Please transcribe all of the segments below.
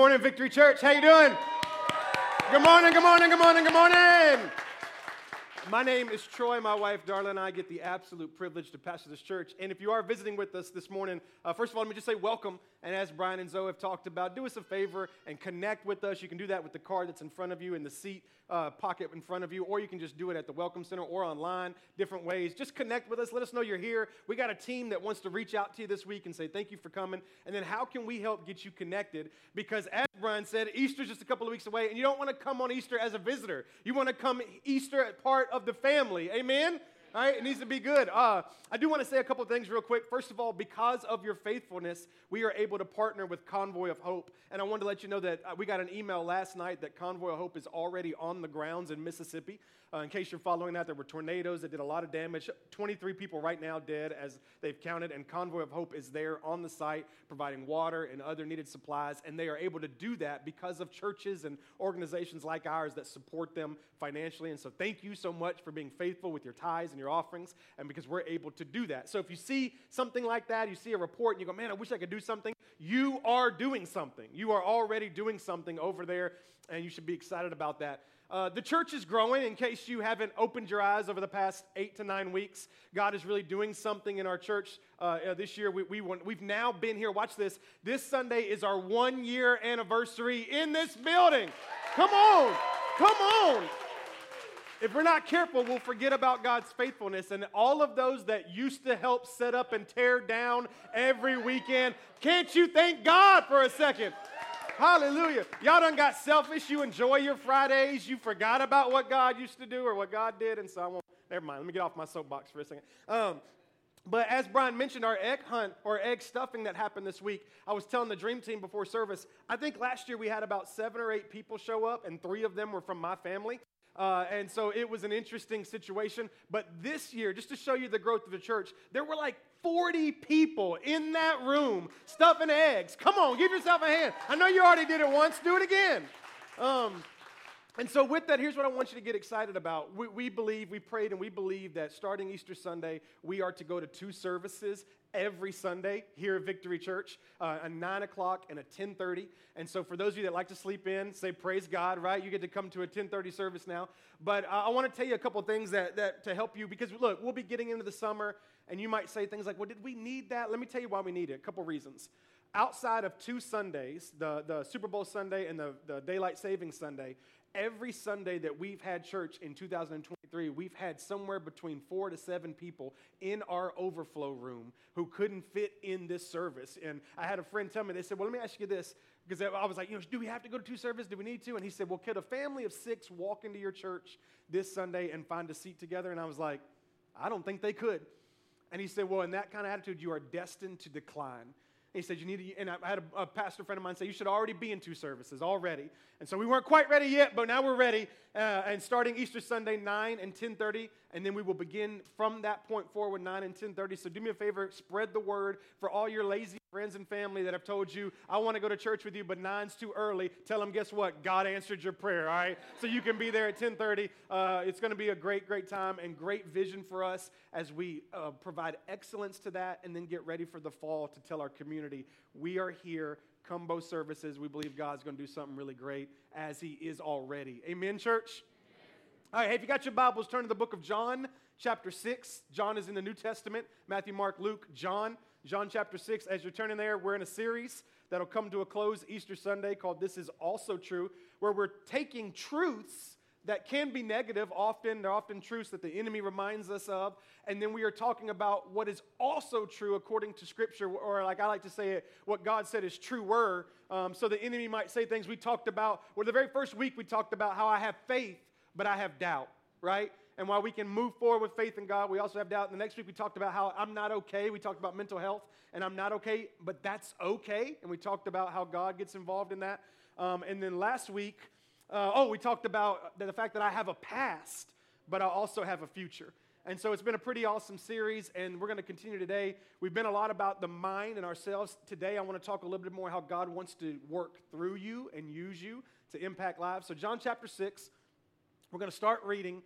morning, Victory Church. How you doing? Good morning, good morning, good morning, good morning. My name is Troy. My wife, Darla, and I get the absolute privilege to pastor this church. And if you are visiting with us this morning, uh, first of all, let me just say welcome. And as Brian and Zoe have talked about, do us a favor and connect with us. You can do that with the card that's in front of you in the seat uh, pocket in front of you, or you can just do it at the Welcome Center or online, different ways. Just connect with us. Let us know you're here. We got a team that wants to reach out to you this week and say thank you for coming. And then how can we help get you connected? Because as Brian said, Easter's just a couple of weeks away, and you don't want to come on Easter as a visitor. You want to come Easter at part of the family. Amen? All right, it needs to be good. Uh, I do want to say a couple things real quick. First of all, because of your faithfulness, we are able to partner with Convoy of Hope. And I wanted to let you know that uh, we got an email last night that Convoy of Hope is already on the grounds in Mississippi. Uh, in case you're following that, there were tornadoes that did a lot of damage. 23 people right now dead as they've counted, and Convoy of Hope is there on the site providing water and other needed supplies. And they are able to do that because of churches and organizations like ours that support them financially. And so, thank you so much for being faithful with your tithes and your offerings, and because we're able to do that. So, if you see something like that, you see a report, and you go, man, I wish I could do something, you are doing something. You are already doing something over there, and you should be excited about that. Uh, the church is growing. In case you haven't opened your eyes over the past eight to nine weeks, God is really doing something in our church uh, uh, this year. We, we want, we've now been here. Watch this. This Sunday is our one year anniversary in this building. Come on. Come on. If we're not careful, we'll forget about God's faithfulness. And all of those that used to help set up and tear down every weekend, can't you thank God for a second? Hallelujah. Y'all done got selfish. You enjoy your Fridays. You forgot about what God used to do or what God did. And so I won't, never mind. Let me get off my soapbox for a second. Um, but as Brian mentioned, our egg hunt or egg stuffing that happened this week, I was telling the dream team before service, I think last year we had about seven or eight people show up, and three of them were from my family. Uh, and so it was an interesting situation. But this year, just to show you the growth of the church, there were like 40 people in that room stuffing eggs. Come on, give yourself a hand. I know you already did it once, do it again. Um, and so, with that, here's what I want you to get excited about. We, we, believe, we prayed, and we believe that starting Easter Sunday, we are to go to two services every Sunday here at Victory Church, uh, a 9 o'clock and a 10.30. And so for those of you that like to sleep in, say praise God, right? You get to come to a 10.30 service now. But uh, I want to tell you a couple things that, that to help you, because look, we'll be getting into the summer, and you might say things like, well, did we need that? Let me tell you why we need it. A couple reasons. Outside of two Sundays, the, the Super Bowl Sunday and the, the Daylight Savings Sunday, every Sunday that we've had church in 2023, we've had somewhere between four to seven people in our overflow room who couldn't fit in this service. And I had a friend tell me, they said, Well, let me ask you this. Because I was like, you know, do we have to go to two services? Do we need to? And he said, well, could a family of six walk into your church this Sunday and find a seat together? And I was like, I don't think they could. And he said, well, in that kind of attitude, you are destined to decline. He said, You need to, and I had a, a, pastor friend of mine say, You should already be in two services already. And so we weren't quite ready yet, but now we're ready. Uh, and starting Easter Sunday, 9 and 10.30, and then we will begin from that point forward, 9 and 10.30. So do me a favor, spread the word for all your lazy friends and family that have told you, I want to go to church with you, but nine's too early. Tell them, guess what? God answered your prayer, all right? So you can be there at 10.30. Uh, it's going to be a great, great time and great vision for us as we uh, provide excellence to that and then get ready for the fall to tell our community, we are here combo services. We believe God's going to do something really great as He is already. Amen, church? Amen. All right, hey, if you got your Bibles, turn to the book of John, chapter 6. John is in the New Testament Matthew, Mark, Luke, John. John chapter 6. As you're turning there, we're in a series that'll come to a close Easter Sunday called This Is Also True, where we're taking truths that can be negative. Often, they're often truths that the enemy reminds us of. And then we are talking about what is also true according to Scripture, or like I like to say it, what God said is true were Um, so the enemy might say things we talked about. Well, the very first week we talked about how I have faith, but I have doubt, right? And while we can move forward with faith in God, we also have doubt. And the next week we talked about how I'm not okay. We talked about mental health, and I'm not okay, but that's okay. And we talked about how God gets involved in that. Um, and then last week, uh, oh, we talked about the fact that I have a past, but I also have a future. And so it's been a pretty awesome series, and we're going to continue today. We've been a lot about the mind and ourselves. Today, I want to talk a little bit more how God wants to work through you and use you to impact lives. So, John chapter 6, we're going to start reading,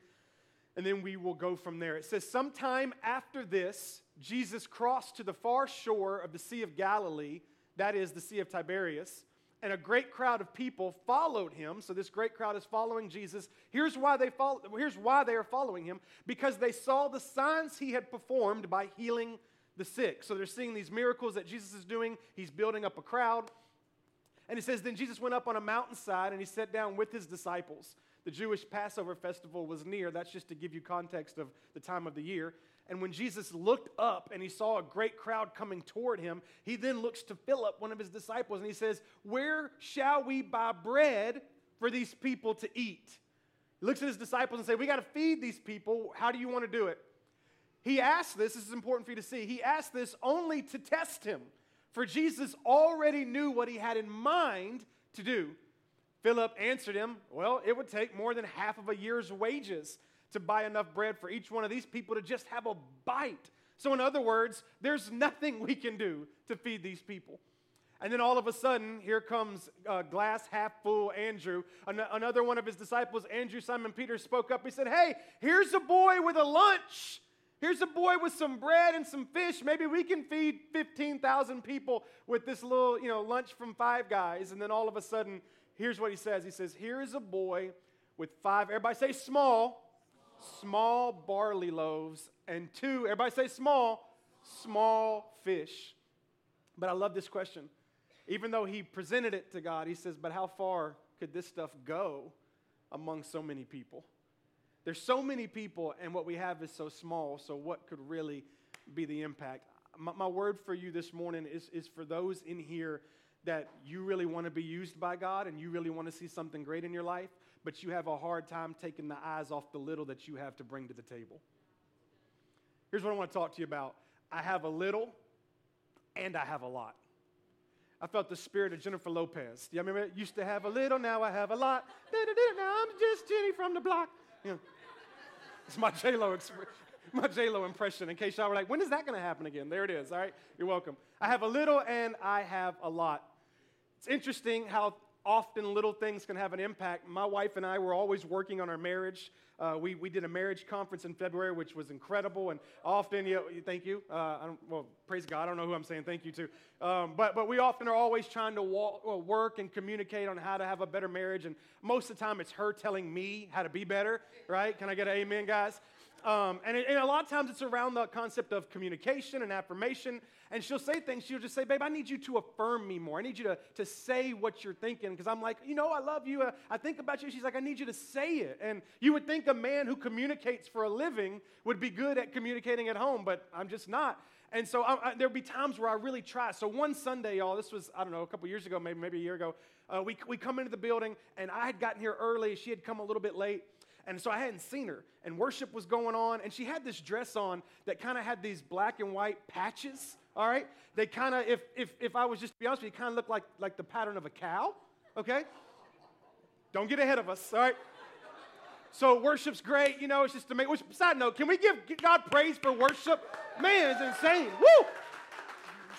and then we will go from there. It says, Sometime after this, Jesus crossed to the far shore of the Sea of Galilee, that is the Sea of Tiberias and a great crowd of people followed him. So this great crowd is following Jesus. Here's why they follow, here's why they are following him because they saw the signs he had performed by healing the sick. So they're seeing these miracles that Jesus is doing. He's building up a crowd. And it says then Jesus went up on a mountainside and he sat down with his disciples. The Jewish Passover festival was near. That's just to give you context of the time of the year. And when Jesus looked up and he saw a great crowd coming toward him, he then looks to Philip, one of his disciples, and he says, Where shall we buy bread for these people to eat? He looks at his disciples and says, We got to feed these people. How do you want to do it? He asked this, this is important for you to see. He asked this only to test him, for Jesus already knew what he had in mind to do. Philip answered him, Well, it would take more than half of a year's wages to buy enough bread for each one of these people to just have a bite. So, in other words, there's nothing we can do to feed these people. And then all of a sudden, here comes uh, glass half full Andrew. An- another one of his disciples, Andrew Simon Peter, spoke up. He said, Hey, here's a boy with a lunch. Here's a boy with some bread and some fish. Maybe we can feed 15,000 people with this little, you know, lunch from Five Guys. And then all of a sudden, here's what he says. He says, Here is a boy with five, everybody say small, small barley loaves, and two, everybody say small, small fish. But I love this question. Even though he presented it to God, he says, But how far could this stuff go among so many people? There's so many people, and what we have is so small, so what could really be the impact? My, my word for you this morning is, is for those in here that you really want to be used by God and you really want to see something great in your life but you have a hard time taking the eyes off the little that you have to bring to the table. Here's what I want to talk to you about I have a little and I have a lot. I felt the spirit of Jennifer Lopez. Do You remember? Used to have a little, now I have a lot. Now I'm just Jenny from the block. It's my J Lo my J Lo impression. In case y'all were like, when is that going to happen again? There it is. All right, you're welcome. I have a little and I have a lot. It's interesting how often little things can have an impact. My wife and I were always working on our marriage. Uh, we, we did a marriage conference in February, which was incredible. And often, you know, thank you. Uh, well, praise God. I don't know who I'm saying thank you to. Um, but, but we often are always trying to walk, work and communicate on how to have a better marriage. And most of the time, it's her telling me how to be better, right? Can I get an amen, guys? Um, and, and, a lot of times it's around the concept of communication and affirmation. And she'll say things, she'll just say, Babe, I need you to affirm me more. I need you to, to say what you're thinking. Because I'm like, You know, I love you. Uh, I think about you. She's like, I need you to say it. And you would think a man who communicates for a living would be good at communicating at home, but I'm just not. And so I, I, there'd be times where I really try. So one Sunday, y'all, this was, I don't know, a couple years ago, maybe, maybe a year ago, uh, we, we come into the building, and I had gotten here early. She had come a little bit late. And so I hadn't seen her, and worship was going on, and she had this dress on that kind of had these black and white patches, all right? They kind of, if, if, if I was just to be honest with you, kind of looked like, like the pattern of a cow, okay? Don't get ahead of us, all right? So worship's great, you know, it's just to make, which, side note, can we give God praise for worship? Man, it's insane, woo!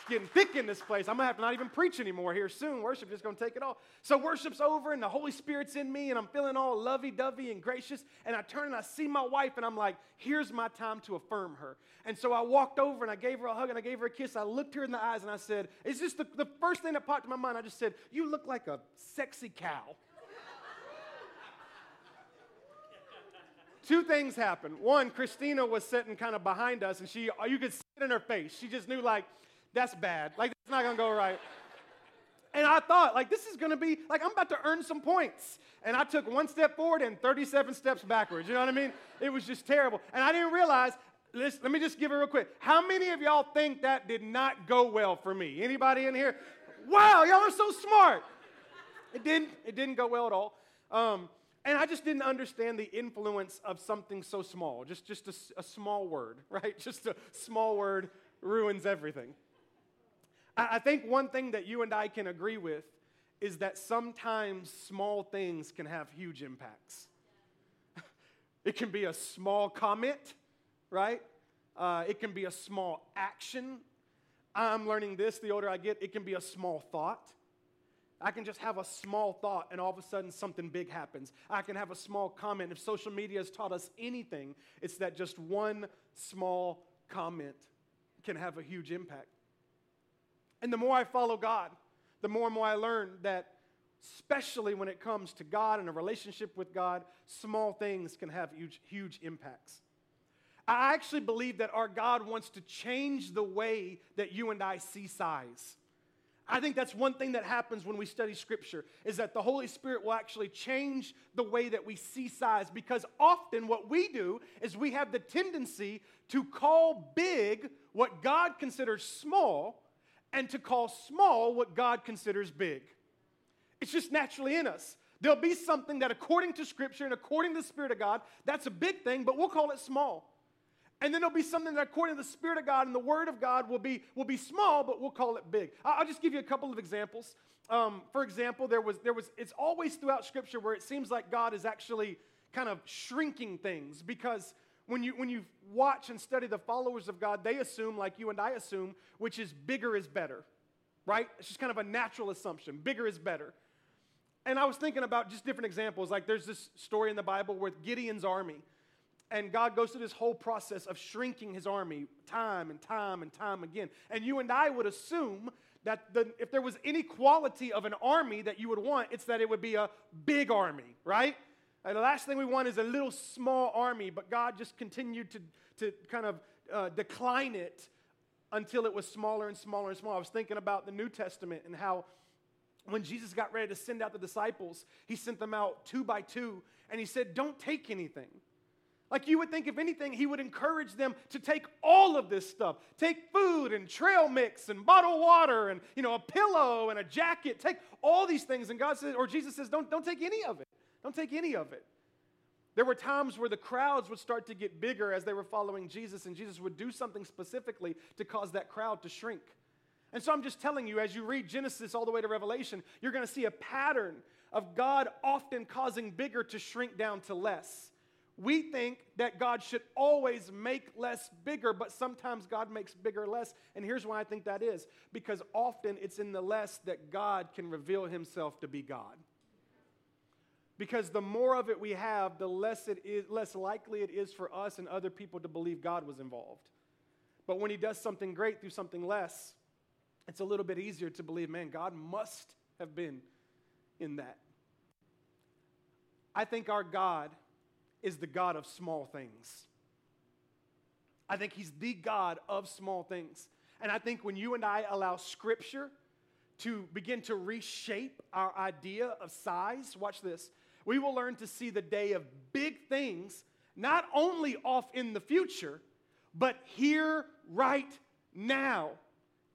Getting thick in this place. I'm gonna have to not even preach anymore here soon. Worship just gonna take it all. So worship's over and the Holy Spirit's in me and I'm feeling all lovey-dovey and gracious. And I turn and I see my wife and I'm like, here's my time to affirm her. And so I walked over and I gave her a hug and I gave her a kiss. I looked her in the eyes and I said, it's just the, the first thing that popped in my mind. I just said, you look like a sexy cow. two things happened. One, Christina was sitting kind of behind us, and she, you could see it in her face. She just knew, like, that's bad. Like, it's not gonna go right. And I thought, like, this is gonna be, like, I'm about to earn some points. And I took one step forward and 37 steps backwards. You know what I mean? It was just terrible. And I didn't realize, let let me just give it real quick. How many of y'all think that did not go well for me? Anybody in here? Wow, y'all are so smart. It didn't, it didn't go well at all. Um, and I just didn't understand the influence of something so small, just, just a, a small word, right? Just a small word ruins everything. I think one thing that you and I can agree with is that sometimes small things can have huge impacts. it can be a small comment, right? Uh, it can be a small action. I'm learning this the older I get. It can be a small thought. I can just have a small thought and all of a sudden something big happens. I can have a small comment. If social media has taught us anything, it's that just one small comment can have a huge impact. And the more I follow God, the more and more I learn that especially when it comes to God and a relationship with God, small things can have huge, huge impacts. I actually believe that our God wants to change the way that you and I see size. I think that's one thing that happens when we study scripture is that the Holy Spirit will actually change the way that we see size because often what we do is we have the tendency to call big what God considers small and to call small what God considers big. It's just naturally in us. There'll be something that according to scripture and according to the Spirit of God, that's a big thing, but we'll call it small. And then there'll be something that, according to the Spirit of God and the Word of God, will be, will be small, but we'll call it big. I'll just give you a couple of examples. Um, for example, there was, there was, it's always throughout Scripture where it seems like God is actually kind of shrinking things because when you, when you watch and study the followers of God, they assume, like you and I assume, which is bigger is better, right? It's just kind of a natural assumption. Bigger is better. And I was thinking about just different examples. Like there's this story in the Bible with Gideon's army and God goes through this whole process of shrinking his army time and time and time again. And you and I would assume that the, if there was any quality of an army that you would want, it's that it would be a big army, right? And the last thing we want is a little small army, but God just continued to, to kind of uh, decline it until it was smaller and smaller and smaller. I was thinking about the New Testament and how when Jesus got ready to send out the disciples, he sent them out two by two, and he said, Don't take anything. Like you would think, if anything, he would encourage them to take all of this stuff. Take food and trail mix and bottled water and you know a pillow and a jacket. Take all these things. And God says, or Jesus says, don't, don't take any of it. Don't take any of it. There were times where the crowds would start to get bigger as they were following Jesus, and Jesus would do something specifically to cause that crowd to shrink. And so I'm just telling you, as you read Genesis all the way to Revelation, you're going to see a pattern of God often causing bigger to shrink down to less. We think that God should always make less bigger, but sometimes God makes bigger less. And here's why I think that is because often it's in the less that God can reveal himself to be God. Because the more of it we have, the less it is less likely it is for us and other people to believe God was involved. But when he does something great through something less, it's a little bit easier to believe, man, God must have been in that. I think our God is the God of small things. I think He's the God of small things. And I think when you and I allow Scripture to begin to reshape our idea of size, watch this, we will learn to see the day of big things, not only off in the future, but here, right now,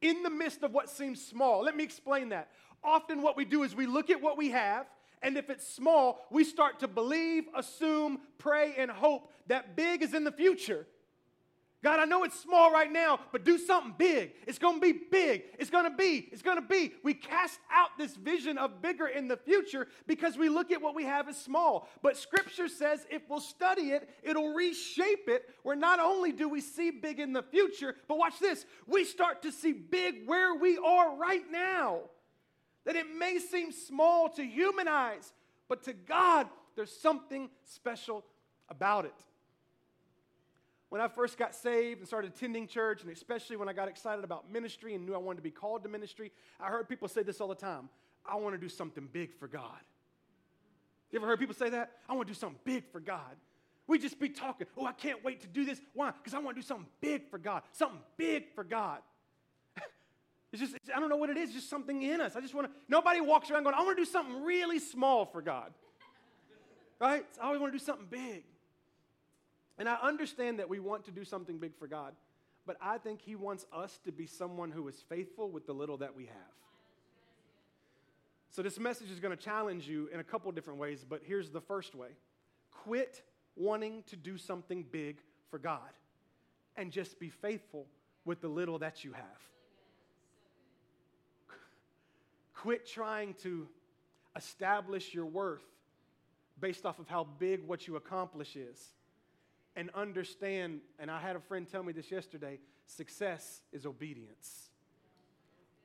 in the midst of what seems small. Let me explain that. Often, what we do is we look at what we have and if it's small, we start to believe, assume, pray, and hope that big is in the future. God, I know it's small right now, but do something big. It's going to be big. It's going to be. It's going to be. We cast out this vision of bigger in the future because we look at what we have as small. But Scripture says if we'll study it, it'll reshape it where not only do we see big in the future, but watch this, we start to see big where we are right now that it may seem small to human eyes, but to God, there's something special about it. When I first got saved and started attending church, and especially when I got excited about ministry and knew I wanted to be called to ministry, I heard people say this all the time I want to do something big for God. You ever heard people say that? I want to do something big for God. We just be talking, oh, I can't wait to do this. Why? Because I want to do something big for God, something big for God. It's just, it's, I don't know what it is, just something in us. I just want to, nobody walks around going, I want to do something really small for God. right? I always want to do something big. And I understand that we want to do something big for God, but I think He wants us to be someone who is faithful with the little that we have. So, this message is going to challenge you in a couple different ways, but here's the first way quit wanting to do something big for God and just be faithful with the little that you have. Quit trying to establish your worth based off of how big what you accomplish is. And understand, and I had a friend tell me this yesterday success is obedience.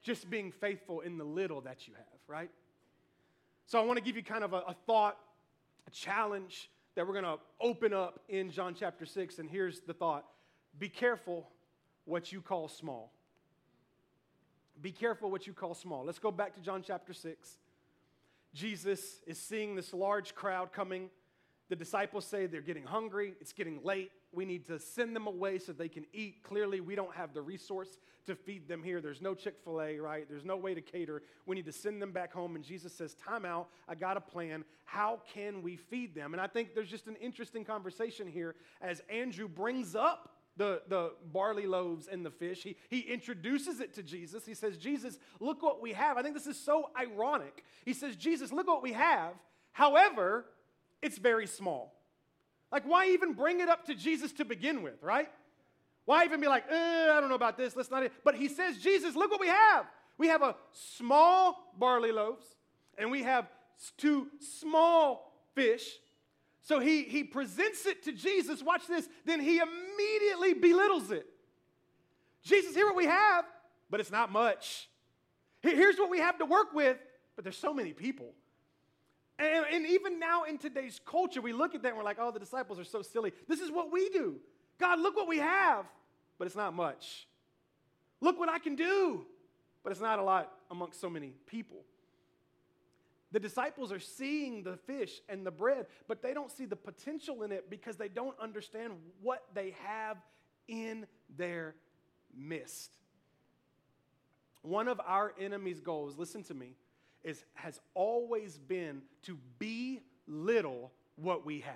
Just being faithful in the little that you have, right? So I want to give you kind of a, a thought, a challenge that we're going to open up in John chapter 6. And here's the thought Be careful what you call small. Be careful what you call small. Let's go back to John chapter 6. Jesus is seeing this large crowd coming. The disciples say they're getting hungry, it's getting late. We need to send them away so they can eat. Clearly, we don't have the resource to feed them here. There's no Chick fil A, right? There's no way to cater. We need to send them back home. And Jesus says, Time out. I got a plan. How can we feed them? And I think there's just an interesting conversation here as Andrew brings up the, the barley loaves and the fish. He, he introduces it to Jesus. He says, Jesus, look what we have. I think this is so ironic. He says, Jesus, look what we have. However, it's very small. Like, why even bring it up to Jesus to begin with, right? Why even be like, eh, I don't know about this, let's not. But he says, Jesus, look what we have. We have a small barley loaves, and we have two small fish. So he, he presents it to Jesus. Watch this. Then he immediately belittles it. Jesus, here what we have, but it's not much. Here's what we have to work with, but there's so many people. And, and even now in today's culture, we look at that and we're like, oh, the disciples are so silly. This is what we do. God, look what we have, but it's not much. Look what I can do, but it's not a lot amongst so many people. The disciples are seeing the fish and the bread, but they don't see the potential in it because they don't understand what they have in their midst. One of our enemy's goals, listen to me, is, has always been to belittle what we have.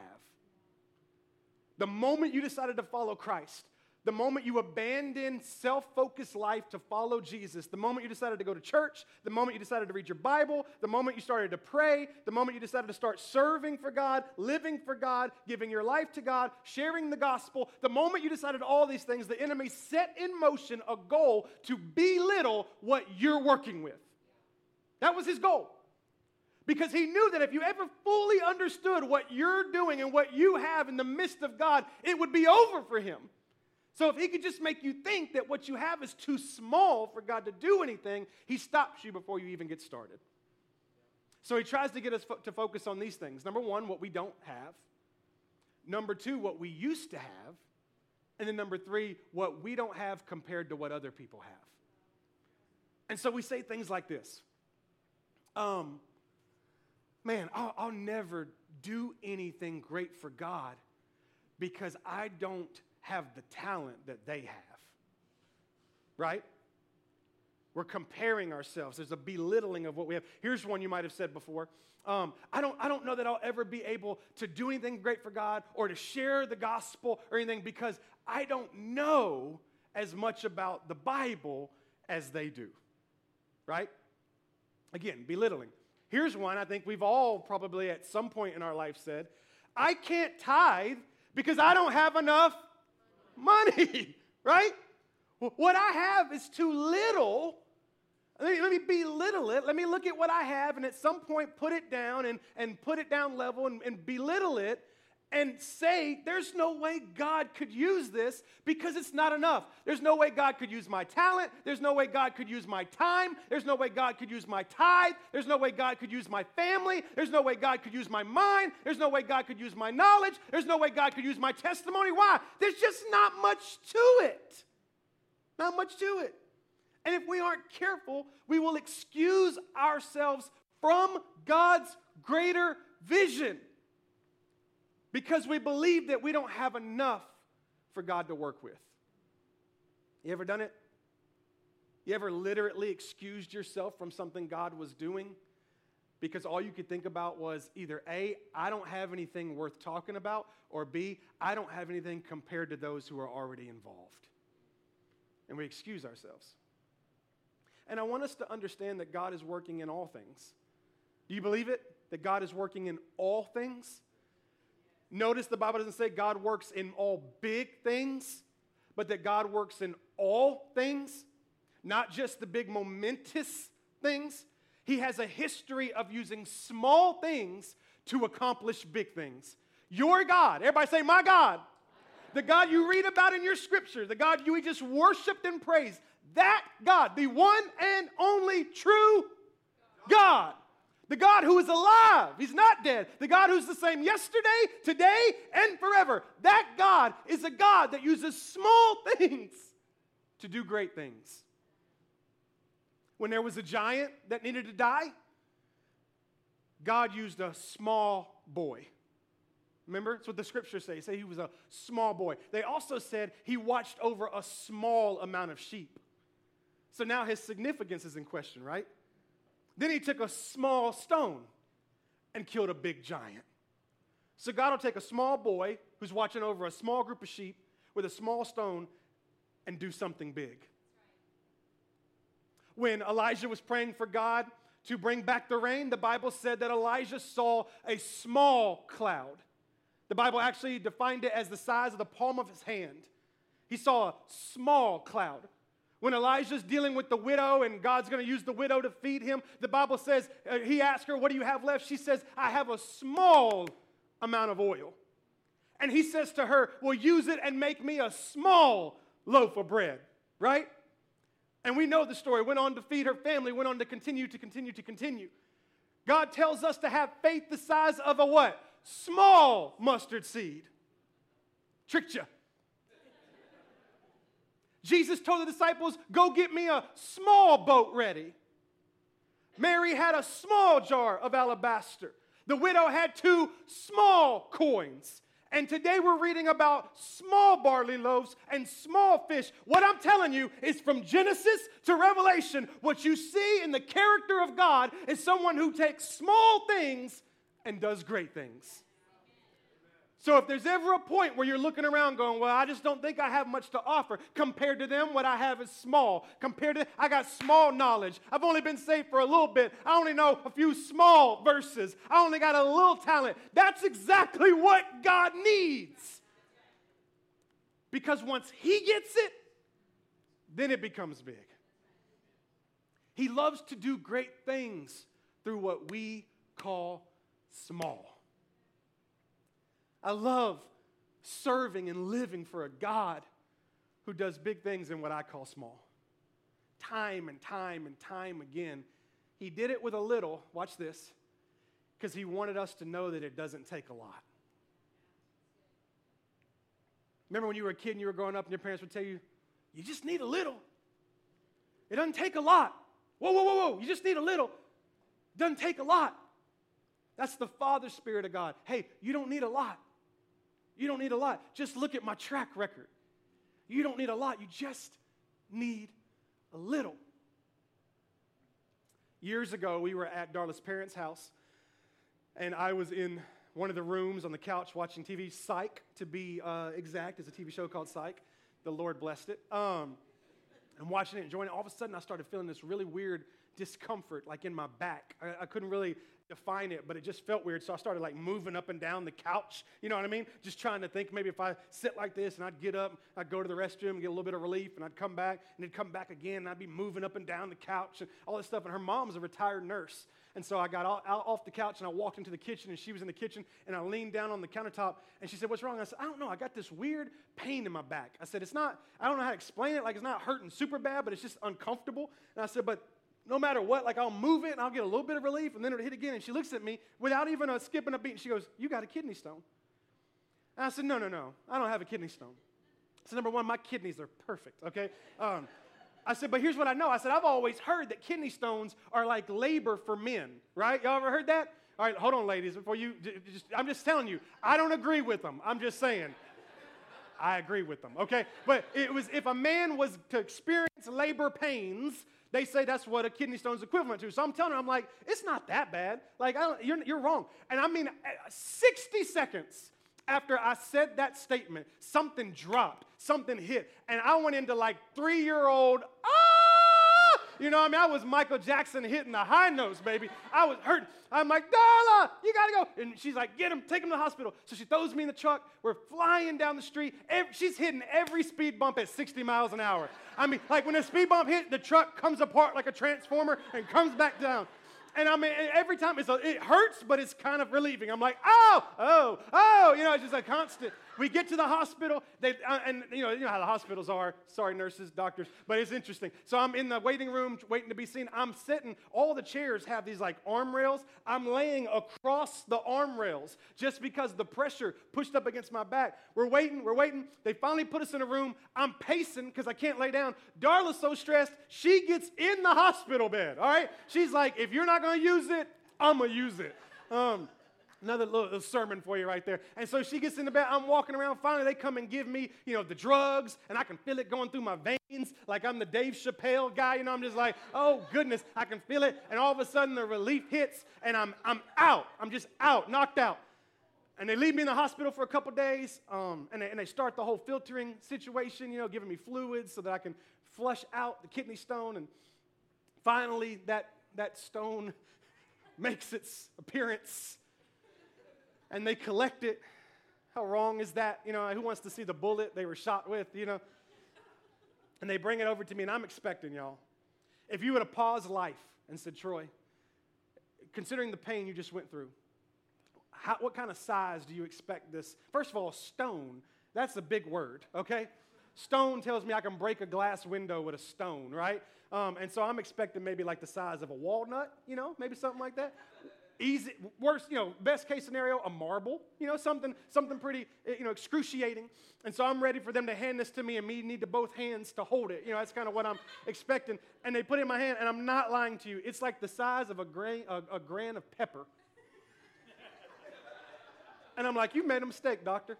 The moment you decided to follow Christ, the moment you abandoned self focused life to follow Jesus, the moment you decided to go to church, the moment you decided to read your Bible, the moment you started to pray, the moment you decided to start serving for God, living for God, giving your life to God, sharing the gospel, the moment you decided all these things, the enemy set in motion a goal to belittle what you're working with. That was his goal. Because he knew that if you ever fully understood what you're doing and what you have in the midst of God, it would be over for him. So if he could just make you think that what you have is too small for God to do anything, he stops you before you even get started. So he tries to get us fo- to focus on these things. Number one, what we don't have. Number two, what we used to have. And then number three, what we don't have compared to what other people have. And so we say things like this um, man, I'll, I'll never do anything great for God because I don't have the talent that they have. Right? We're comparing ourselves. There's a belittling of what we have. Here's one you might have said before. Um, I, don't, I don't know that I'll ever be able to do anything great for God or to share the gospel or anything because I don't know as much about the Bible as they do. Right? Again, belittling. Here's one I think we've all probably at some point in our life said I can't tithe because I don't have enough money, right? What I have is too little. Let me, let me, belittle it. Let me look at what I have and at some point put it down and, and put it down level and, and belittle it and say, there's no way God could use this because it's not enough. There's no way God could use my talent. There's no way God could use my time. There's no way God could use my tithe. There's no way God could use my family. There's no way God could use my mind. There's no way God could use my knowledge. There's no way God could use my testimony. Why? There's just not much to it. Not much to it. And if we aren't careful, we will excuse ourselves from God's greater vision because we believe that we don't have enough for God to work with. You ever done it? You ever literally excused yourself from something God was doing because all you could think about was either A, I don't have anything worth talking about, or B, I don't have anything compared to those who are already involved. And we excuse ourselves. And I want us to understand that God is working in all things. Do you believe it? That God is working in all things? Notice the Bible doesn't say God works in all big things, but that God works in all things, not just the big momentous things. He has a history of using small things to accomplish big things. Your God, everybody say, My God. The God you read about in your scripture, the God you just worshiped and praised, that God, the one and only true God, the God who is alive, He's not dead. The God who's the same yesterday, today, and forever. That God is a God that uses small things to do great things. When there was a giant that needed to die, God used a small boy. Remember? That's what the scriptures say. They say he was a small boy. They also said he watched over a small amount of sheep. So now his significance is in question, right? Then he took a small stone and killed a big giant. So God will take a small boy who's watching over a small group of sheep with a small stone and do something big. When Elijah was praying for God to bring back the rain, the Bible said that Elijah saw a small cloud. The Bible actually defined it as the size of the palm of his hand. He saw a small cloud. When Elijah's dealing with the widow and God's going to use the widow to feed him, the Bible says, uh, he asked her, What do you have left? She says, I have a small amount of oil. And he says to her, Well, use it and make me a small loaf of bread, right? And we know the story. Went on to feed her family, went on to continue to continue to continue. God tells us to have faith the size of a what? Small mustard seed. Tricked you. Jesus told the disciples, Go get me a small boat ready. Mary had a small jar of alabaster. The widow had two small coins. And today we're reading about small barley loaves and small fish. What I'm telling you is from Genesis to Revelation, what you see in the character of God is someone who takes small things and does great things. So if there's ever a point where you're looking around going, well, I just don't think I have much to offer compared to them, what I have is small. Compared to, I got small knowledge. I've only been saved for a little bit. I only know a few small verses. I only got a little talent. That's exactly what God needs. Because once He gets it, then it becomes big. He loves to do great things through what we call small. I love serving and living for a God who does big things in what I call small. Time and time and time again. He did it with a little, watch this, because he wanted us to know that it doesn't take a lot. Remember when you were a kid and you were growing up and your parents would tell you, you just need a little. It doesn't take a lot. Whoa, whoa, whoa, whoa. You just need a little. It doesn't take a lot. That's the Father Spirit of God. Hey, you don't need a lot. You don't need a lot. Just look at my track record. You don't need a lot. You just need a little. Years ago, we were at Darla's parents' house, and I was in one of the rooms on the couch watching TV. Psych, to be uh, exact, is a TV show called Psych. The Lord blessed it. Um, I'm watching it, enjoying it. All of a sudden, I started feeling this really weird discomfort, like in my back. I, I couldn't really define it, but it just felt weird. So I started like moving up and down the couch. You know what I mean? Just trying to think maybe if I sit like this and I'd get up, I'd go to the restroom get a little bit of relief, and I'd come back and it'd come back again, and I'd be moving up and down the couch and all this stuff. And her mom's a retired nurse. And so I got off the couch and I walked into the kitchen, and she was in the kitchen, and I leaned down on the countertop, and she said, What's wrong? I said, I don't know. I got this weird pain in my back. I said, It's not, I don't know how to explain it. Like, it's not hurting super bad, but it's just uncomfortable. And I said, But no matter what, like I'll move it and I'll get a little bit of relief and then it'll hit again. And she looks at me without even a skipping a beat and she goes, You got a kidney stone. And I said, No, no, no. I don't have a kidney stone. So, number one, my kidneys are perfect, okay? Um, I said, But here's what I know. I said, I've always heard that kidney stones are like labor for men, right? Y'all ever heard that? All right, hold on, ladies, before you, just, I'm just telling you, I don't agree with them. I'm just saying. I agree with them, okay? But it was if a man was to experience labor pains, they say that's what a kidney stone is equivalent to. So I'm telling her, I'm like, it's not that bad. Like, you're, you're wrong. And I mean, uh, 60 seconds after I said that statement, something dropped, something hit, and I went into like three year old, ah! You know what I mean? I was Michael Jackson hitting the high notes, baby. I was hurt. I'm like, Darla, you gotta go. And she's like, get him, take him to the hospital. So she throws me in the truck. We're flying down the street. She's hitting every speed bump at 60 miles an hour. I mean, like when a speed bump hit, the truck comes apart like a transformer and comes back down. And I mean, every time a, it hurts, but it's kind of relieving. I'm like, oh, oh, oh, you know, it's just a constant. We get to the hospital, they, uh, and you know, you know how the hospitals are. Sorry, nurses, doctors, but it's interesting. So I'm in the waiting room waiting to be seen. I'm sitting, all the chairs have these like arm rails. I'm laying across the arm rails just because the pressure pushed up against my back. We're waiting, we're waiting. They finally put us in a room. I'm pacing because I can't lay down. Darla's so stressed, she gets in the hospital bed, all right? She's like, if you're not gonna use it, I'm gonna use it. Um, Another little sermon for you right there. And so she gets in the bed. I'm walking around. Finally, they come and give me, you know, the drugs, and I can feel it going through my veins like I'm the Dave Chappelle guy. You know, I'm just like, oh goodness, I can feel it. And all of a sudden, the relief hits, and I'm I'm out. I'm just out, knocked out. And they leave me in the hospital for a couple days, um, and, they, and they start the whole filtering situation. You know, giving me fluids so that I can flush out the kidney stone. And finally, that that stone makes its appearance and they collect it. How wrong is that? You know, who wants to see the bullet they were shot with, you know? And they bring it over to me, and I'm expecting, y'all. If you would have paused life and said, Troy, considering the pain you just went through, how, what kind of size do you expect this? First of all, stone, that's a big word, okay? Stone tells me I can break a glass window with a stone, right? Um, and so I'm expecting maybe like the size of a walnut, you know, maybe something like that easy worst you know best case scenario a marble you know something something pretty eh, you know excruciating and so i'm ready for them to hand this to me and me need to both hands to hold it you know that's kind of what i'm expecting and they put it in my hand and i'm not lying to you it's like the size of a grain a, a grain of pepper and i'm like you made a mistake doctor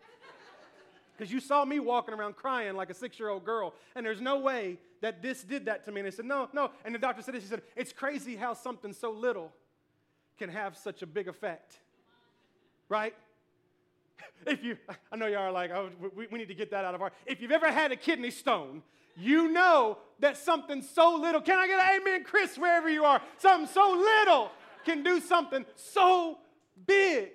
because you saw me walking around crying like a six year old girl, and there's no way that this did that to me. And they said, No, no. And the doctor said this. He said, It's crazy how something so little can have such a big effect. Right? If you, I know y'all are like, oh, we, we need to get that out of our. If you've ever had a kidney stone, you know that something so little, can I get an amen, Chris, wherever you are? Something so little can do something so big.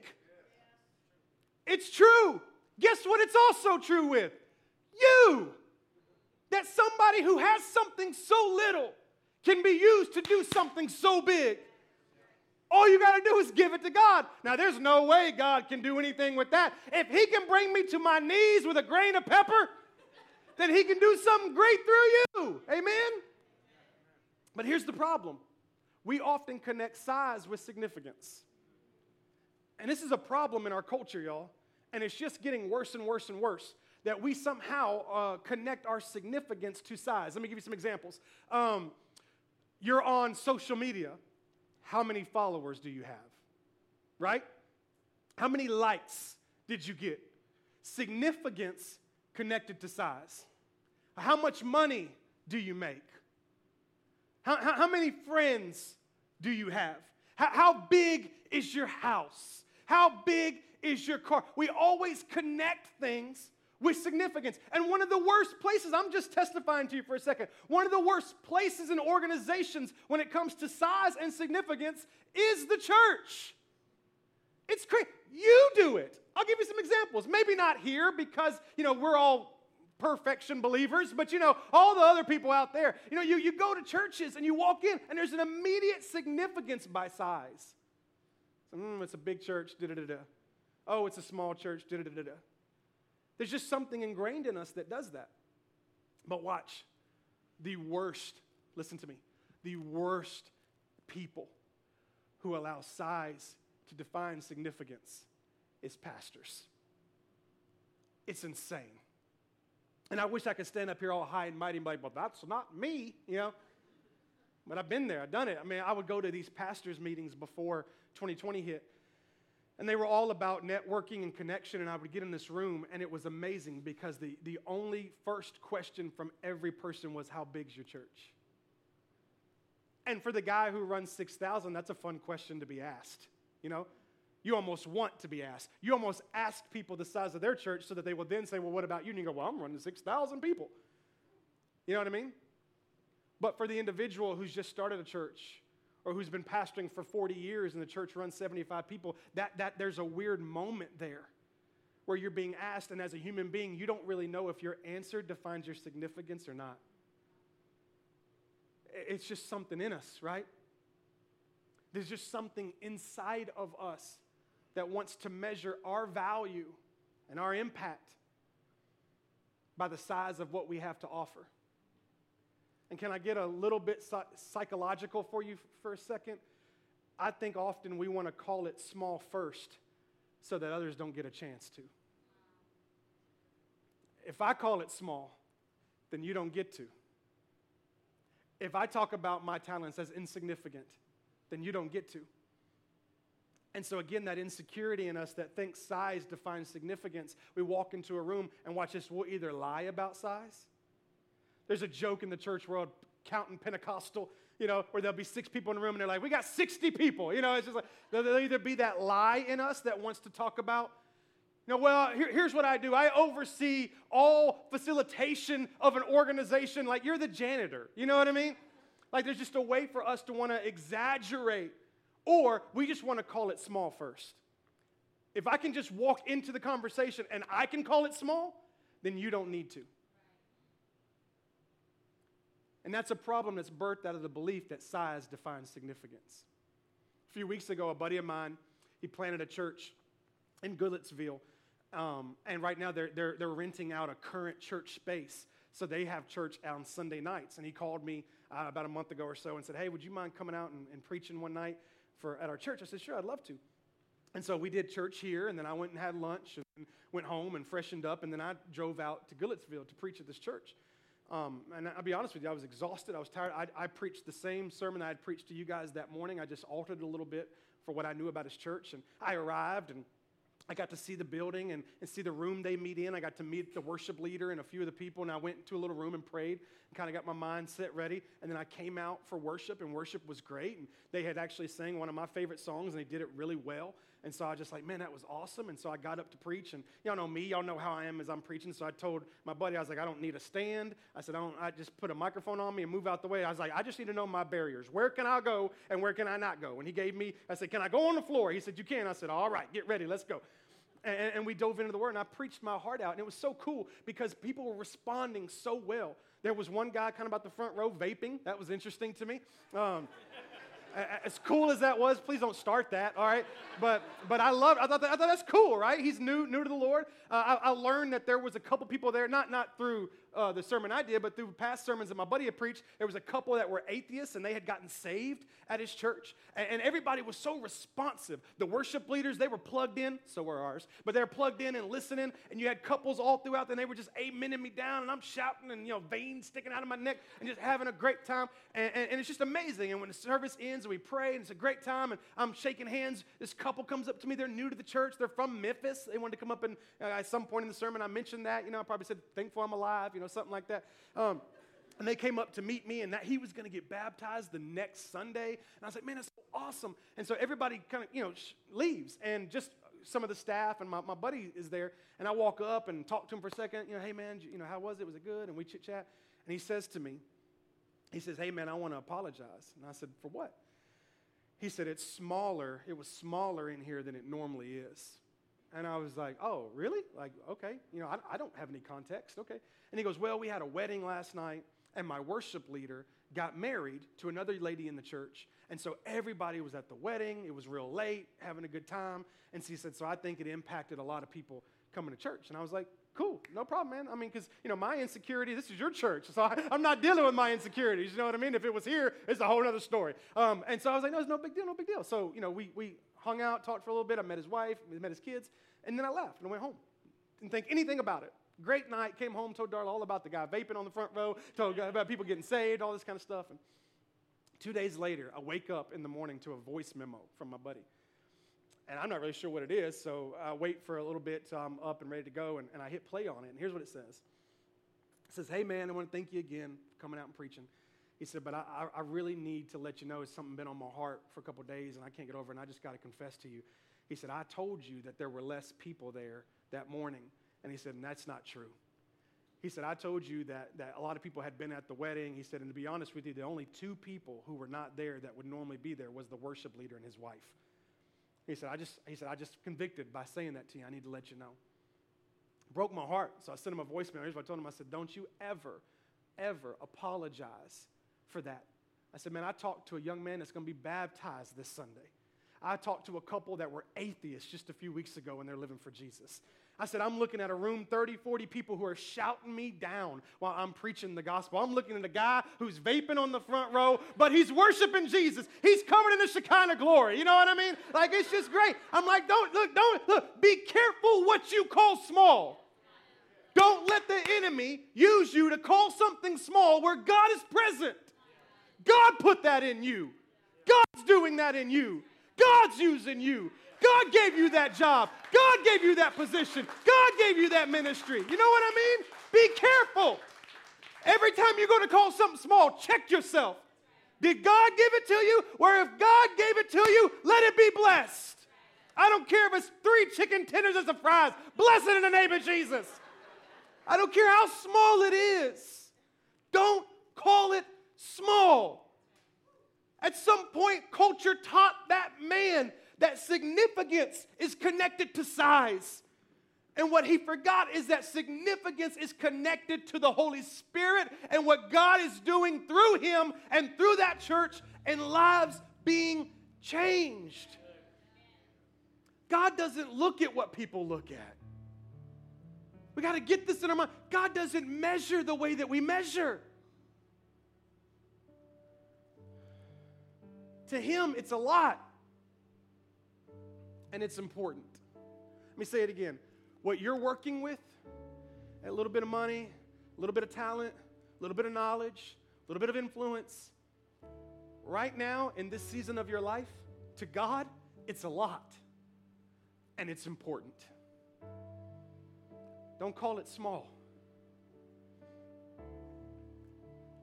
It's true. Guess what it's also true with? You. That somebody who has something so little can be used to do something so big. All you got to do is give it to God. Now, there's no way God can do anything with that. If He can bring me to my knees with a grain of pepper, then He can do something great through you. Amen? But here's the problem we often connect size with significance. And this is a problem in our culture, y'all. And it's just getting worse and worse and worse that we somehow uh, connect our significance to size. Let me give you some examples. Um, you're on social media how many followers do you have? Right? How many likes did you get? Significance connected to size. How much money do you make? How, how, how many friends do you have? How, how big is your house? How big is your car? We always connect things with significance. And one of the worst places, I'm just testifying to you for a second, one of the worst places in organizations when it comes to size and significance is the church. It's crazy. You do it. I'll give you some examples. Maybe not here because, you know, we're all perfection believers, but you know, all the other people out there, you know, you, you go to churches and you walk in and there's an immediate significance by size. mm, it's a big church, da da da da. Oh, it's a small church, da da da da. There's just something ingrained in us that does that. But watch, the worst, listen to me, the worst people who allow size to define significance is pastors. It's insane. And I wish I could stand up here all high and mighty and be like, well, that's not me, you know. But I've been there, I've done it. I mean, I would go to these pastors' meetings before 2020 hit, and they were all about networking and connection. And I would get in this room, and it was amazing because the, the only first question from every person was, How big's your church? And for the guy who runs 6,000, that's a fun question to be asked. You know, you almost want to be asked. You almost ask people the size of their church so that they will then say, Well, what about you? And you go, Well, I'm running 6,000 people. You know what I mean? But for the individual who's just started a church, or who's been pastoring for 40 years and the church runs 75 people, that, that there's a weird moment there where you're being asked, and as a human being, you don't really know if your answer defines your significance or not. It's just something in us, right? There's just something inside of us that wants to measure our value and our impact by the size of what we have to offer. And can I get a little bit psychological for you for a second? I think often we want to call it small first so that others don't get a chance to. If I call it small, then you don't get to. If I talk about my talents as insignificant, then you don't get to. And so, again, that insecurity in us that thinks size defines significance, we walk into a room and watch this, we'll either lie about size. There's a joke in the church world, counting Pentecostal, you know, where there'll be six people in a room and they're like, we got 60 people. You know, it's just like, there'll either be that lie in us that wants to talk about you know, well, here, here's what I do I oversee all facilitation of an organization. Like, you're the janitor. You know what I mean? Like, there's just a way for us to want to exaggerate, or we just want to call it small first. If I can just walk into the conversation and I can call it small, then you don't need to. And that's a problem that's birthed out of the belief that size defines significance. A few weeks ago, a buddy of mine, he planted a church in Goodlettsville um, and right now they're, they're, they're renting out a current church space. So they have church on Sunday nights. And he called me uh, about a month ago or so and said, Hey, would you mind coming out and, and preaching one night for, at our church? I said, Sure, I'd love to. And so we did church here, and then I went and had lunch and went home and freshened up, and then I drove out to Goodlettsville to preach at this church. Um, and I'll be honest with you, I was exhausted. I was tired. I, I, preached the same sermon I had preached to you guys that morning. I just altered it a little bit for what I knew about his church. And I arrived, and I got to see the building and, and see the room they meet in. I got to meet the worship leader and a few of the people, and I went to a little room and prayed and kind of got my mind set ready. And then I came out for worship, and worship was great. And they had actually sang one of my favorite songs, and they did it really well. And so I just like, man, that was awesome. And so I got up to preach, and y'all know me, y'all know how I am as I'm preaching. So I told my buddy, I was like, I don't need a stand. I said, I don't. I just put a microphone on me and move out the way. I was like, I just need to know my barriers. Where can I go and where can I not go? And he gave me. I said, Can I go on the floor? He said, You can. I said, All right, get ready, let's go and, and, we dove into the word and I preached my heart out. And it was so cool because people were responding so well. There was one guy kind of about the front row vaping. That was interesting to me. Um, as cool as that was, please don't start that, all right? But but I love. I thought I thought that's cool, right? He's new new to the Lord. Uh, I, I, learned that there was a couple people there, not not through uh, the sermon I did, but through past sermons that my buddy had preached, there was a couple that were atheists and they had gotten saved at his church. And, and everybody was so responsive. The worship leaders, they were plugged in, so were ours, but they're plugged in and listening. And you had couples all throughout, and they were just amening me down, and I'm shouting and, you know, veins sticking out of my neck and just having a great time. And, and, and it's just amazing. And when the service ends and we pray, and it's a great time, and I'm shaking hands, this couple comes up to me. They're new to the church. They're from Memphis. They wanted to come up, and uh, at some point in the sermon, I mentioned that. You know, I probably said, thankful I'm alive, you know, something like that. Um, and they came up to meet me, and that he was going to get baptized the next Sunday. And I was like, man, that's so awesome. And so everybody kind of, you know, sh- leaves, and just some of the staff and my, my buddy is there. And I walk up and talk to him for a second. You know, hey, man, you know, how was it? Was it good? And we chit chat. And he says to me, he says, hey, man, I want to apologize. And I said, for what? He said, it's smaller. It was smaller in here than it normally is. And I was like, oh, really? Like, okay. You know, I, I don't have any context. Okay. And he goes, well, we had a wedding last night, and my worship leader got married to another lady in the church. And so everybody was at the wedding. It was real late, having a good time. And so he said, so I think it impacted a lot of people coming to church. And I was like, cool, no problem, man. I mean, because, you know, my insecurity, this is your church. So I, am not dealing with my insecurities. You know what I mean? If it was here, it's a whole other story. Um, and so I was like, no, it's no big deal, no big deal. So, you know, we, we hung out, talked for a little bit. I met his wife, met his kids, and then I left and went home. Didn't think anything about it. Great night, came home, told Darla all about the guy vaping on the front row, told about people getting saved, all this kind of stuff. And two days later, I wake up in the morning to a voice memo from my buddy. And I'm not really sure what it is, so I wait for a little bit till I'm up and ready to go, and, and I hit play on it. And here's what it says It says, Hey, man, I want to thank you again for coming out and preaching. He said, But I, I really need to let you know it's something been on my heart for a couple days, and I can't get over it, and I just got to confess to you. He said, I told you that there were less people there that morning. And he said, and that's not true. He said, I told you that, that a lot of people had been at the wedding. He said, and to be honest with you, the only two people who were not there that would normally be there was the worship leader and his wife. He said, I just, he said, I just convicted by saying that to you. I need to let you know. Broke my heart. So I sent him a voicemail. Here's what I told him. I said, Don't you ever, ever apologize for that. I said, Man, I talked to a young man that's going to be baptized this Sunday. I talked to a couple that were atheists just a few weeks ago and they're living for Jesus. I said, I'm looking at a room, 30, 40 people who are shouting me down while I'm preaching the gospel. I'm looking at a guy who's vaping on the front row, but he's worshiping Jesus. He's covered in the Shekinah glory. You know what I mean? Like, it's just great. I'm like, don't, look, don't, look, be careful what you call small. Don't let the enemy use you to call something small where God is present. God put that in you. God's doing that in you. God's using you. God gave you that job. God gave you that position. God gave you that ministry. You know what I mean? Be careful. Every time you're going to call something small, check yourself. Did God give it to you? Or if God gave it to you, let it be blessed. I don't care if it's three chicken tenders as a fries. Bless it in the name of Jesus. I don't care how small it is. Don't call it small. At some point, culture taught that man that significance is connected to size. And what he forgot is that significance is connected to the Holy Spirit and what God is doing through him and through that church and lives being changed. God doesn't look at what people look at. We got to get this in our mind. God doesn't measure the way that we measure. To Him, it's a lot. And it's important. Let me say it again. What you're working with, a little bit of money, a little bit of talent, a little bit of knowledge, a little bit of influence, right now in this season of your life, to God, it's a lot. And it's important. Don't call it small.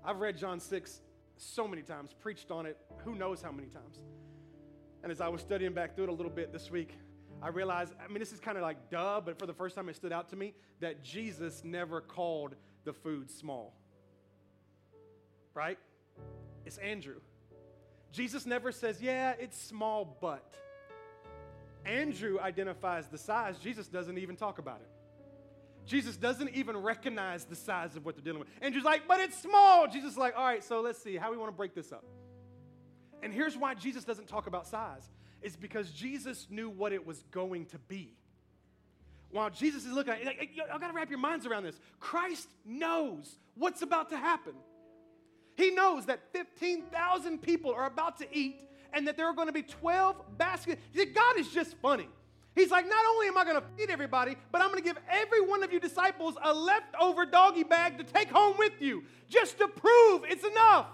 I've read John 6 so many times, preached on it who knows how many times. And as I was studying back through it a little bit this week, I realized, I mean, this is kind of like duh, but for the first time it stood out to me that Jesus never called the food small. Right? It's Andrew. Jesus never says, yeah, it's small, but. Andrew identifies the size. Jesus doesn't even talk about it. Jesus doesn't even recognize the size of what they're dealing with. Andrew's like, but it's small. Jesus is like, all right, so let's see how we want to break this up. And here's why Jesus doesn't talk about size. It's because Jesus knew what it was going to be. While Jesus is looking at it, I gotta wrap your minds around this. Christ knows what's about to happen. He knows that 15,000 people are about to eat and that there are going to be 12 baskets. God is just funny. He's like, not only am I going to feed everybody, but I'm going to give every one of you disciples a leftover doggy bag to take home with you, just to prove it's enough.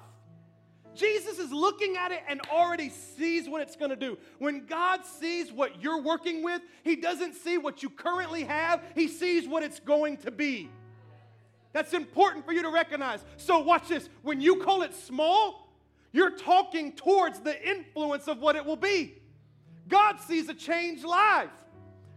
Jesus is looking at it and already sees what it's going to do. When God sees what you're working with, He doesn't see what you currently have, He sees what it's going to be. That's important for you to recognize. So, watch this. When you call it small, you're talking towards the influence of what it will be. God sees a changed life.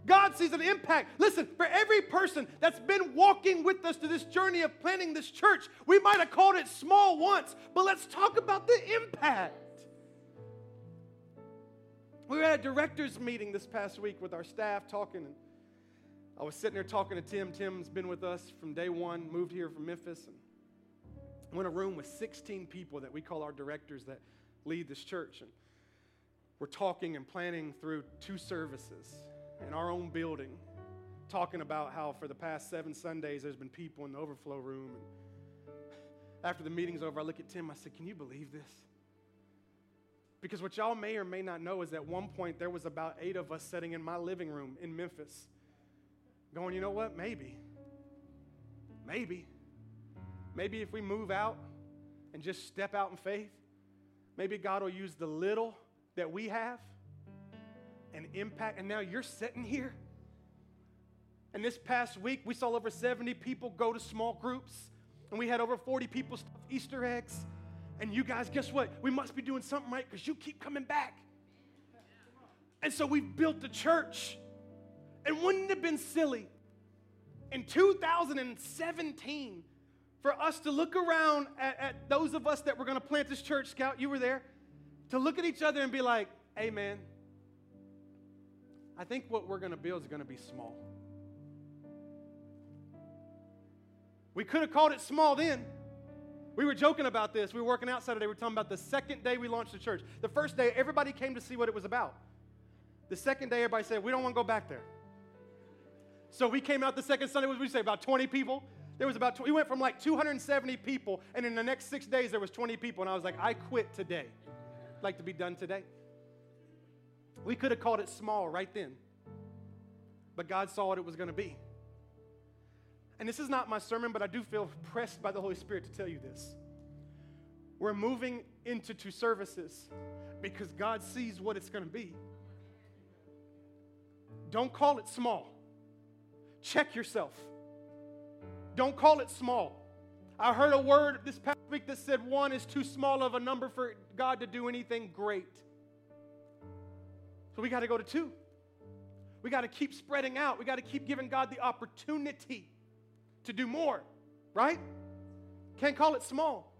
God sees an impact. Listen, for every person that's been walking with us to this journey of planning this church, we might have called it small once, but let's talk about the impact. We were at a director's meeting this past week with our staff talking, and I was sitting there talking to Tim. Tim's been with us from day one, moved here from Memphis, and we're in a room with 16 people that we call our directors that lead this church. And we're talking and planning through two services in our own building, talking about how for the past seven Sundays there's been people in the overflow room. And after the meeting's over, I look at Tim, I said, Can you believe this? Because what y'all may or may not know is at one point there was about eight of us sitting in my living room in Memphis, going, you know what? Maybe. Maybe. Maybe if we move out and just step out in faith, maybe God will use the little that we have an impact. And now you're sitting here. And this past week, we saw over 70 people go to small groups, and we had over 40 people stuff Easter eggs. And you guys, guess what? We must be doing something right because you keep coming back. And so we've built a church. And wouldn't it have been silly in 2017 for us to look around at, at those of us that were going to plant this church? Scout, you were there to look at each other and be like, hey, man, I think what we're going to build is going to be small. We could have called it small then. We were joking about this. We were working out Saturday. We were talking about the second day we launched the church. The first day, everybody came to see what it was about. The second day, everybody said, We don't want to go back there. So we came out the second Sunday, what did we say? About 20 people? There was about, we went from like 270 people, and in the next six days, there was 20 people. And I was like, I quit today like to be done today. We could have called it small right then, but God saw what it was going to be. And this is not my sermon, but I do feel pressed by the Holy Spirit to tell you this. We're moving into two services because God sees what it's going to be. Don't call it small. Check yourself. Don't call it small. I heard a word this past week that said one is too small of a number for God to do anything great. So we got to go to two. We got to keep spreading out. We got to keep giving God the opportunity to do more, right? Can't call it small.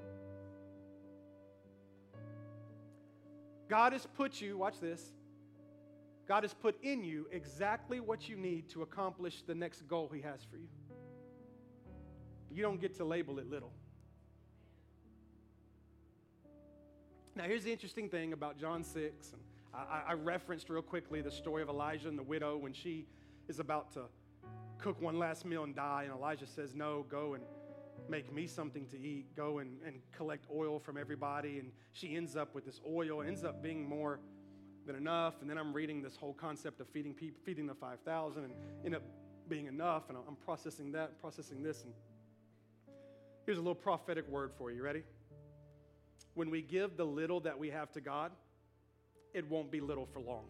God has put you, watch this, God has put in you exactly what you need to accomplish the next goal He has for you. You don't get to label it little. Now, here's the interesting thing about John 6. And I, I, referenced real quickly the story of Elijah and the widow when she is about to cook one last meal and die. And Elijah says, No, go and make me something to eat. Go and, and collect oil from everybody. And she ends up with this oil, ends up being more than enough. And then I'm reading this whole concept of feeding people, feeding the 5,000 and end up being enough. And I'm processing that, processing this. And here's a little prophetic word for you. Ready? When we give the little that we have to God, it won't be little for long.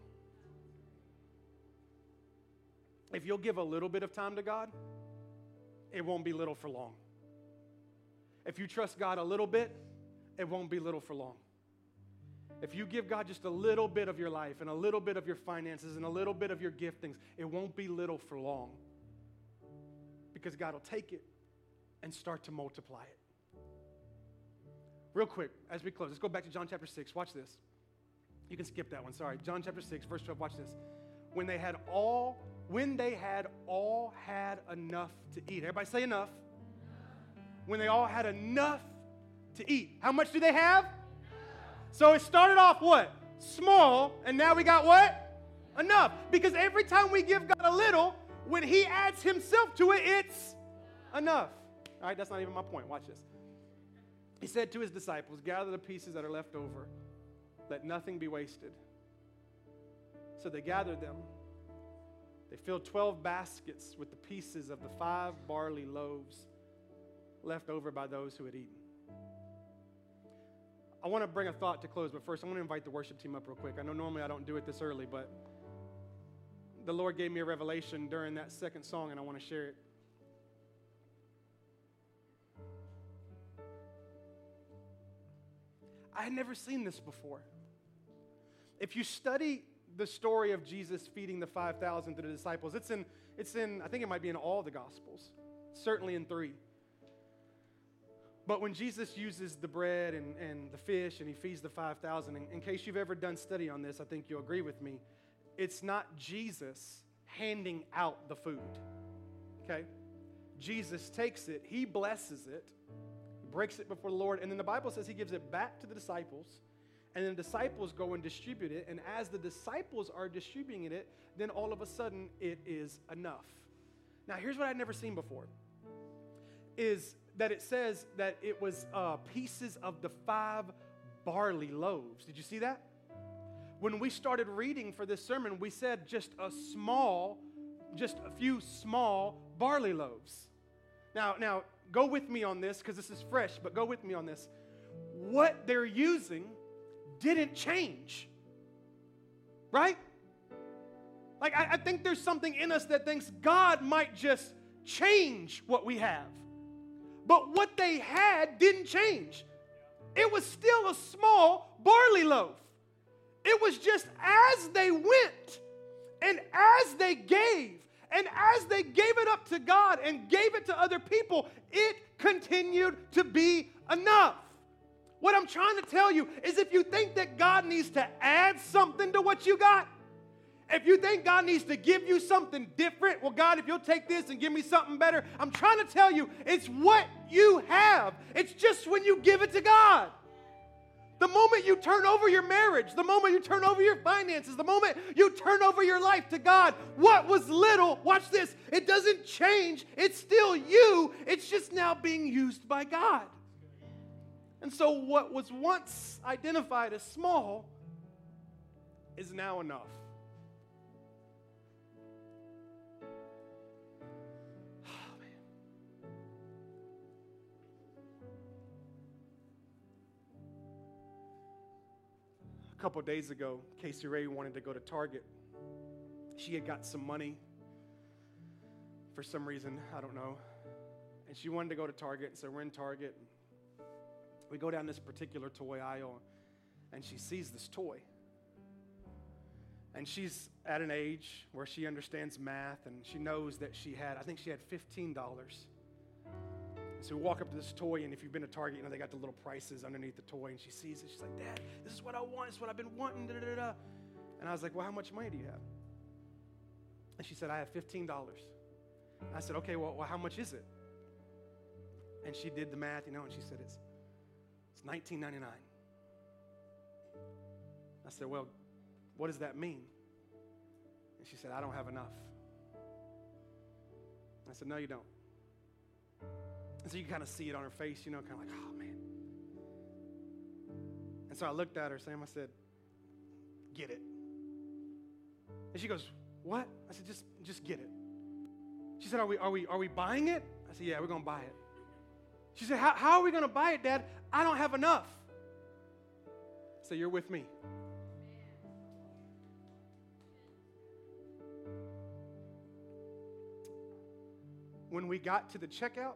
If you'll give a little bit of time to God, it won't be little for long. If you trust God a little bit, it won't be little for long. If you give God just a little bit of your life and a little bit of your finances and a little bit of your giftings, it won't be little for long. Because God will take it and start to multiply it. Real quick, as we close, let's go back to John chapter 6. Watch this. You can skip that one, sorry. John chapter 6, verse 12. Watch this. When they had all, when they had all had enough to eat. Everybody say enough. When they all had enough to eat. How much do they have? So it started off what? Small, and now we got what? Enough. Because every time we give God a little, when He adds Himself to it, it's enough. All right, that's not even my point. Watch this. He said to His disciples, Gather the pieces that are left over, let nothing be wasted. So they gathered them. They filled 12 baskets with the pieces of the five barley loaves left over by those who had eaten. I want to bring a thought to close, but first I want to invite the worship team up real quick. I know normally I don't do it this early, but the Lord gave me a revelation during that second song, and I want to share it. I had never seen this before. If you study the story of Jesus feeding the 5,000 to the disciples, it's in, it's in, I think it might be in all the Gospels, certainly in three. But when Jesus uses the bread and, and the fish and he feeds the 5,000, in, in case you've ever done study on this, I think you'll agree with me, it's not Jesus handing out the food. Okay? Jesus takes it, he blesses it, breaks it before the Lord, and then the Bible says he gives it back to the disciples, and then the disciples go and distribute it, and as the disciples are distributing it, then all of a sudden it is enough. Now, here's what I'd never seen before is that it says that it was uh, pieces of the five barley loaves. Did you see that? When we started reading for this sermon, we said just a small, just a few small barley loaves. Now, now go with me on this because this is fresh, but go with me on this. What they're using didn't change, right? Like, I, I think there's something in us that thinks God might just change what we have. But what they had didn't change. It was still a small barley loaf. It was just as they went and as they gave and as they gave it up to God and gave it to other people, it continued to be enough. What I'm trying to tell you is if you think that God needs to add something to what you got, if you think God needs to give you something different, well, God, if you'll take this and give me something better, I'm trying to tell you, it's what you have. It's just when you give it to God. The moment you turn over your marriage, the moment you turn over your finances, the moment you turn over your life to God, what was little, watch this, it doesn't change. It's still you, it's just now being used by God. And so, what was once identified as small is now enough. A couple days ago, Casey Ray wanted to go to Target. she had got some money for some reason, I don't know. And she wanted to go to Target, so we're in Target. We go down this particular toy aisle, and she sees this toy. And she's at an age where she understands math, and she knows that she had, I think she had $15. So we walk up to this toy, and if you've been to Target, you know they got the little prices underneath the toy, and she sees it. She's like, Dad, this is what I want. This is what I've been wanting. Da, da, da, and I was like, Well, how much money do you have? And she said, I have $15. I said, Okay, well, well how much is it? And she did the math, you know, and she said, It's, it's $19.99. I said, Well, what does that mean? And she said, I don't have enough. I said, No, you don't. And so you kind of see it on her face, you know, kind of like, oh man. And so I looked at her, Sam, I said, get it. And she goes, what? I said, just, just get it. She said, are we, are we, are we buying it? I said, yeah, we're going to buy it. She said, how, how are we going to buy it, Dad? I don't have enough. I said, you're with me. When we got to the checkout,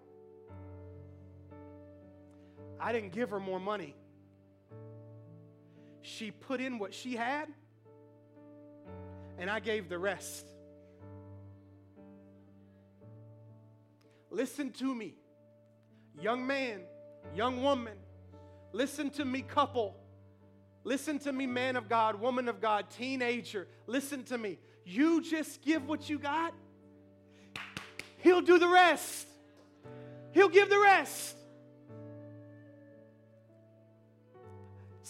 I didn't give her more money. She put in what she had, and I gave the rest. Listen to me, young man, young woman. Listen to me, couple. Listen to me, man of God, woman of God, teenager. Listen to me. You just give what you got, He'll do the rest. He'll give the rest.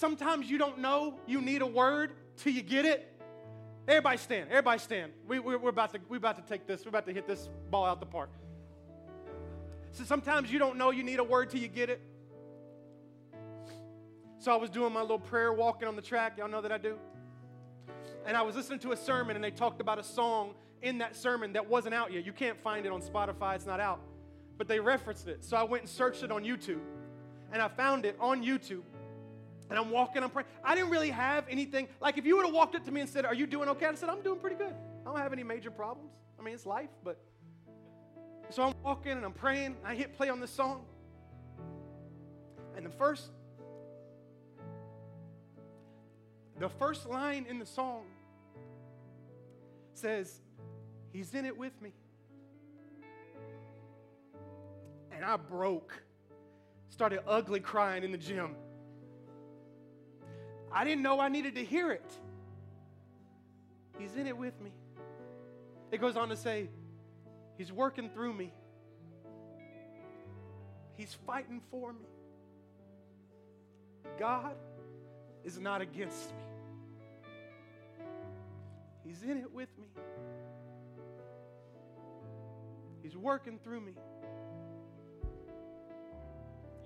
Sometimes you don't know you need a word till you get it. Everybody stand. Everybody stand. We, we, we're, about to, we're about to take this, we're about to hit this ball out the park. So sometimes you don't know you need a word till you get it. So I was doing my little prayer walking on the track. Y'all know that I do. And I was listening to a sermon, and they talked about a song in that sermon that wasn't out yet. You can't find it on Spotify, it's not out. But they referenced it. So I went and searched it on YouTube. And I found it on YouTube. And I'm walking, I'm praying. I didn't really have anything. Like, if you would have walked up to me and said, Are you doing okay? I said, I'm doing pretty good. I don't have any major problems. I mean, it's life, but. So I'm walking and I'm praying. I hit play on this song. And the first, the first line in the song says, He's in it with me. And I broke, started ugly crying in the gym. I didn't know I needed to hear it. He's in it with me. It goes on to say, He's working through me, He's fighting for me. God is not against me, He's in it with me. He's working through me.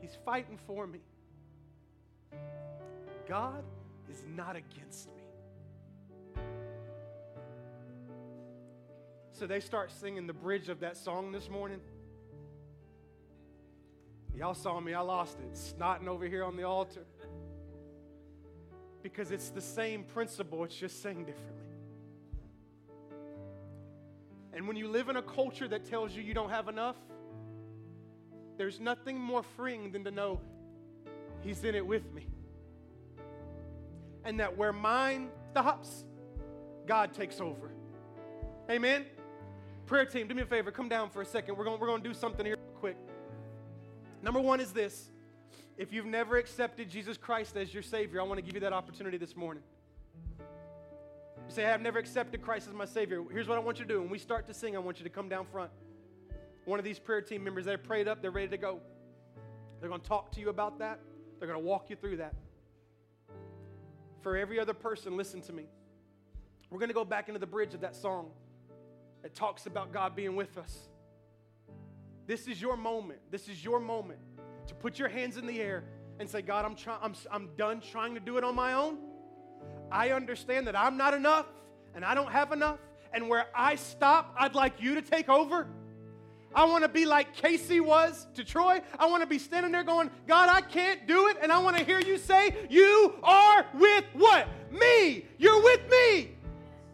He's fighting for me. God is not against me. So they start singing the bridge of that song this morning. Y'all saw me, I lost it, snotting over here on the altar. Because it's the same principle, it's just saying differently. And when you live in a culture that tells you you don't have enough, there's nothing more freeing than to know He's in it with me and that where mine stops, God takes over. Amen? Prayer team, do me a favor, come down for a second. We're going we're going to do something here quick. Number one is this. If you've never accepted Jesus Christ as your Savior, I want to give you that opportunity this morning. You say, I've never accepted Christ as my Savior. Here's what I want you to do. When we start to sing, I want you to come down front. One of these prayer team members, they're prayed up, they're ready to go. They're going to talk to you about that, they're going to walk you through that for every other person, listen to me. We're going to go back into the bridge of that song that talks about God being with us. This is your moment. This is your moment to put your hands in the air and say, God, I'm, try- I'm, I'm done trying to do it on my own. I understand that I'm not enough and I don't have enough. And where I stop, I'd like you to take over. I want to be like Casey was to Troy. I want to be standing there going, God, I can't do it. And I want to hear you say, You are with what? Me. You're with me.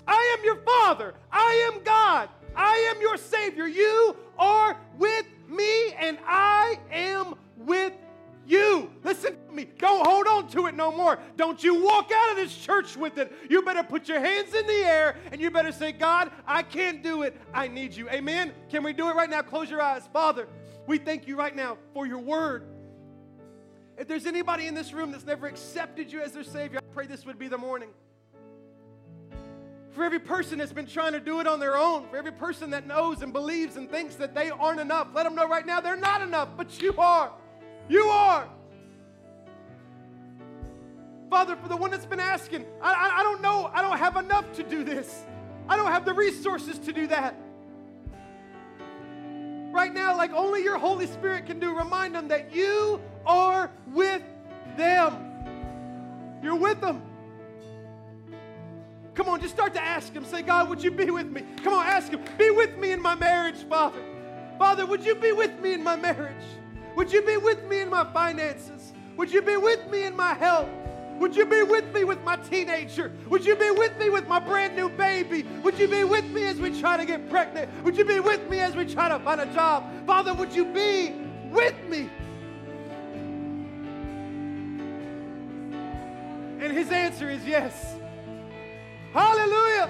I am your Father. I am God. I am your Savior. You are with me, and I am with you. Listen me. Don't hold on to it no more. Don't you walk out of this church with it. You better put your hands in the air and you better say, God, I can't do it. I need you. Amen. Can we do it right now? Close your eyes. Father, we thank you right now for your word. If there's anybody in this room that's never accepted you as their Savior, I pray this would be the morning. For every person that's been trying to do it on their own, for every person that knows and believes and thinks that they aren't enough, let them know right now they're not enough, but you are. You are. Father, for the one that's been asking, I, I, I, don't know, I don't have enough to do this. I don't have the resources to do that. Right now, like only your Holy Spirit can do, remind them that you are with them. You're with them. Come on, just start to ask Him. Say, God, would you be with me? Come on, ask Him. Be with me in my marriage, Father. Father, would you be with me in my marriage? Would you be with me in my finances? Would you be with me in my health? Would you be with me with my teenager? Would you be with me with my brand new baby? Would you be with me as we try to get pregnant? Would you be with me as we try to find a job? Father, would you be with me? And his answer is yes. Hallelujah.